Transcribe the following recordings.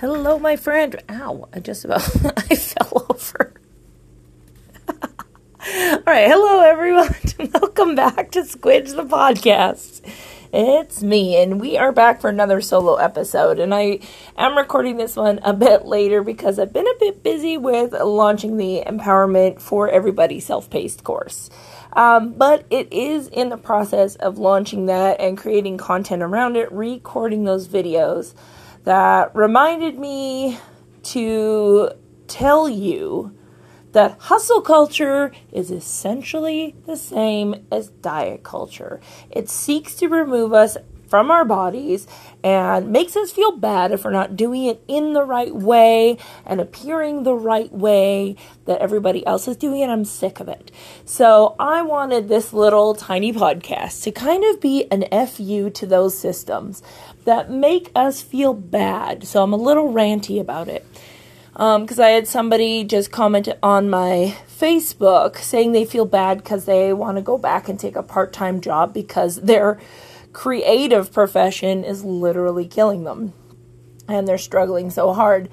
Hello, my friend. Ow, I just about I fell over. All right, hello everyone. Welcome back to Squidge the podcast. It's me, and we are back for another solo episode. And I am recording this one a bit later because I've been a bit busy with launching the Empowerment for Everybody self paced course. Um, but it is in the process of launching that and creating content around it, recording those videos that reminded me to tell you that hustle culture is essentially the same as diet culture. It seeks to remove us from our bodies and makes us feel bad if we're not doing it in the right way and appearing the right way that everybody else is doing it. I'm sick of it. So I wanted this little tiny podcast to kind of be an FU to those systems that make us feel bad. So I'm a little ranty about it. Because um, I had somebody just comment on my Facebook saying they feel bad because they want to go back and take a part time job because their creative profession is literally killing them. And they're struggling so hard.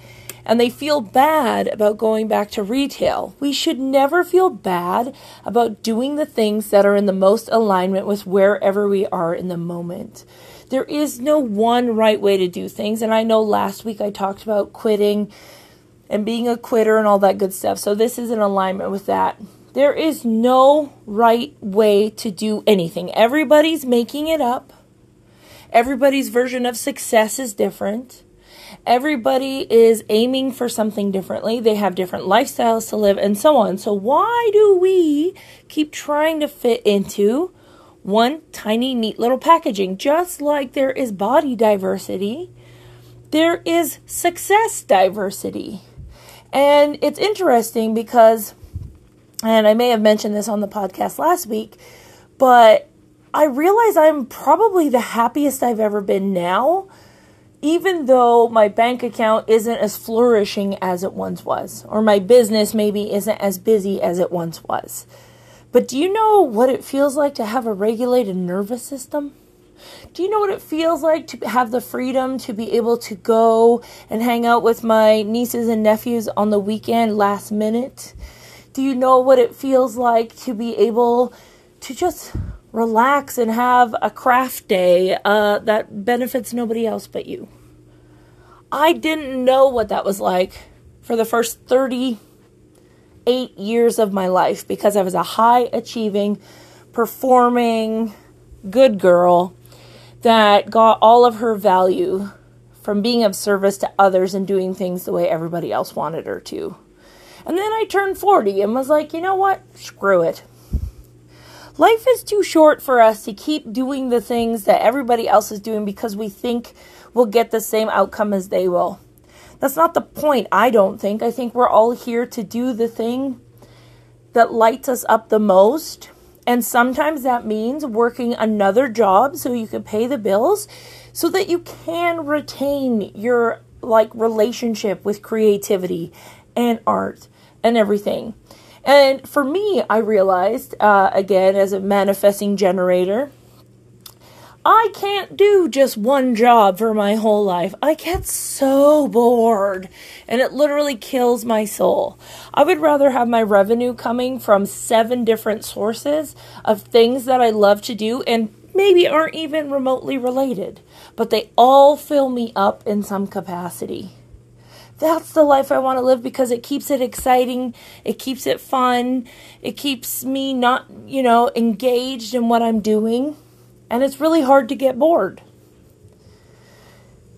And they feel bad about going back to retail. We should never feel bad about doing the things that are in the most alignment with wherever we are in the moment. There is no one right way to do things. And I know last week I talked about quitting and being a quitter and all that good stuff. So this is in alignment with that. There is no right way to do anything. Everybody's making it up. Everybody's version of success is different. Everybody is aiming for something differently. They have different lifestyles to live and so on. So, why do we keep trying to fit into one tiny, neat little packaging. Just like there is body diversity, there is success diversity. And it's interesting because, and I may have mentioned this on the podcast last week, but I realize I'm probably the happiest I've ever been now, even though my bank account isn't as flourishing as it once was, or my business maybe isn't as busy as it once was. But do you know what it feels like to have a regulated nervous system? Do you know what it feels like to have the freedom to be able to go and hang out with my nieces and nephews on the weekend last minute? Do you know what it feels like to be able to just relax and have a craft day uh, that benefits nobody else but you? I didn't know what that was like for the first 38 years of my life because I was a high achieving, performing, good girl that got all of her value from being of service to others and doing things the way everybody else wanted her to. And then I turned 40 and was like, you know what? Screw it. Life is too short for us to keep doing the things that everybody else is doing because we think we'll get the same outcome as they will. That's not the point, I don't think. I think we're all here to do the thing that lights us up the most. And sometimes that means working another job so you can pay the bills so that you can retain your like relationship with creativity and art and everything. And for me, I realized uh, again as a manifesting generator I can't do just one job for my whole life. I get so bored and it literally kills my soul. I would rather have my revenue coming from seven different sources of things that I love to do and maybe aren't even remotely related, but they all fill me up in some capacity. That's the life I want to live because it keeps it exciting, it keeps it fun, it keeps me not, you know, engaged in what I'm doing and it's really hard to get bored.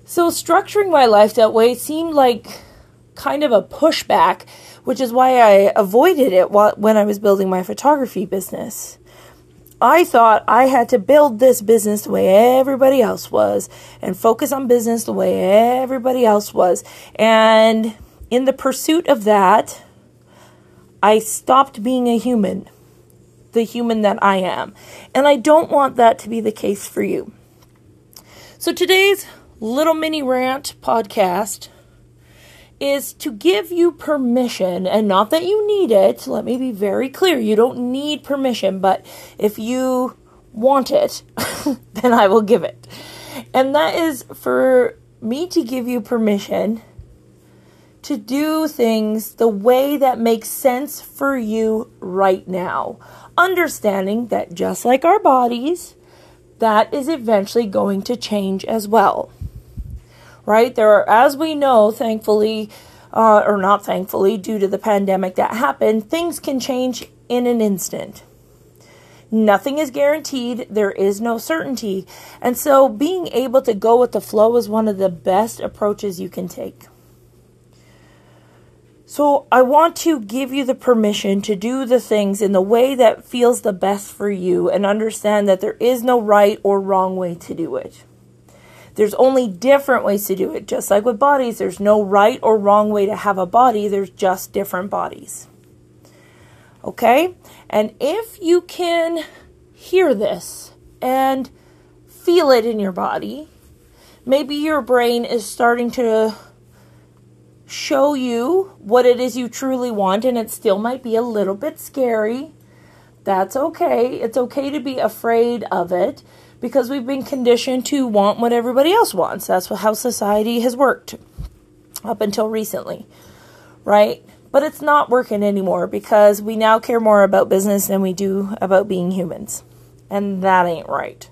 So, structuring my life that way seemed like kind of a pushback, which is why I avoided it when I was building my photography business. I thought I had to build this business the way everybody else was and focus on business the way everybody else was. And in the pursuit of that, I stopped being a human the human that I am. And I don't want that to be the case for you. So today's little mini rant podcast is to give you permission, and not that you need it. Let me be very clear you don't need permission, but if you want it, then I will give it. And that is for me to give you permission to do things the way that makes sense for you right now. Understanding that just like our bodies, that is eventually going to change as well. Right? There are, as we know, thankfully, uh, or not thankfully, due to the pandemic that happened, things can change in an instant. Nothing is guaranteed, there is no certainty. And so, being able to go with the flow is one of the best approaches you can take. So, I want to give you the permission to do the things in the way that feels the best for you and understand that there is no right or wrong way to do it. There's only different ways to do it. Just like with bodies, there's no right or wrong way to have a body, there's just different bodies. Okay? And if you can hear this and feel it in your body, maybe your brain is starting to show you what it is you truly want, and it still might be a little bit scary. That's okay. It's okay to be afraid of it because we've been conditioned to want what everybody else wants. That's how society has worked up until recently, right? But it's not working anymore because we now care more about business than we do about being humans. And that ain't right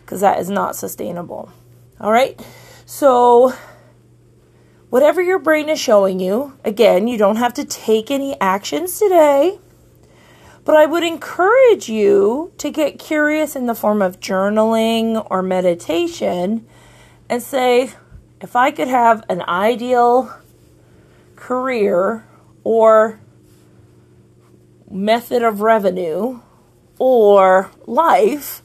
because that is not sustainable. All right? So, whatever your brain is showing you, again, you don't have to take any actions today. But I would encourage you to get curious in the form of journaling or meditation and say, if I could have an ideal career or method of revenue or life,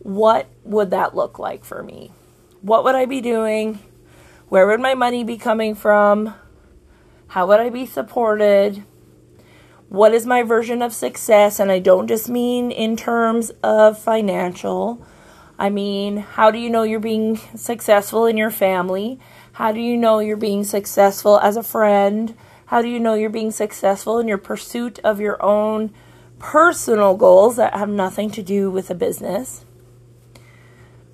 what would that look like for me? What would I be doing? Where would my money be coming from? How would I be supported? What is my version of success? And I don't just mean in terms of financial. I mean, how do you know you're being successful in your family? How do you know you're being successful as a friend? How do you know you're being successful in your pursuit of your own personal goals that have nothing to do with a business?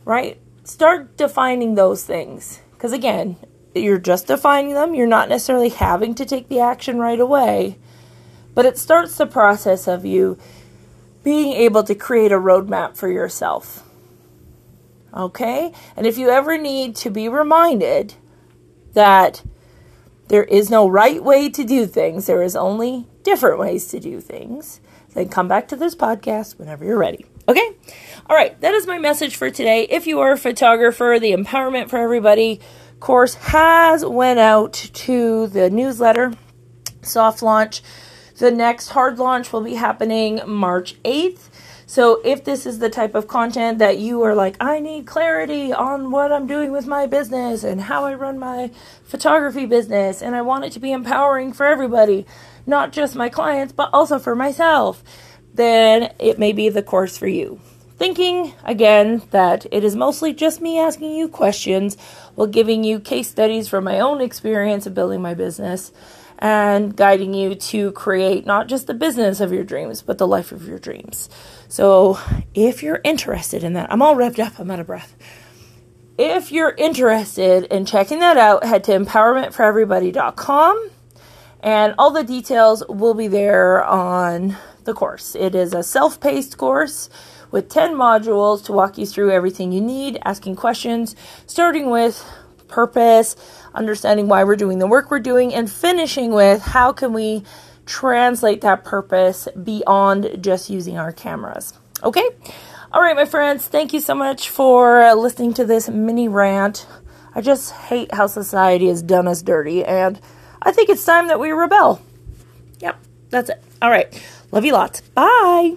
Right? Start defining those things. Because again, you're just defining them. You're not necessarily having to take the action right away. But it starts the process of you being able to create a roadmap for yourself. Okay? And if you ever need to be reminded that there is no right way to do things, there is only different ways to do things, then come back to this podcast whenever you're ready. Okay? All right, that is my message for today. If you are a photographer, the Empowerment for Everybody course has went out to the newsletter soft launch. The next hard launch will be happening March 8th. So if this is the type of content that you are like, I need clarity on what I'm doing with my business and how I run my photography business, and I want it to be empowering for everybody, not just my clients, but also for myself, then it may be the course for you. Thinking again that it is mostly just me asking you questions while giving you case studies from my own experience of building my business and guiding you to create not just the business of your dreams, but the life of your dreams. So, if you're interested in that, I'm all revved up, I'm out of breath. If you're interested in checking that out, head to empowermentforeverybody.com and all the details will be there on the course. It is a self paced course with 10 modules to walk you through everything you need, asking questions, starting with purpose, understanding why we're doing the work we're doing, and finishing with how can we translate that purpose beyond just using our cameras. Okay? All right, my friends, thank you so much for listening to this mini rant. I just hate how society has done us dirty, and I think it's time that we rebel. Yep, that's it. All right. Love you lots. Bye.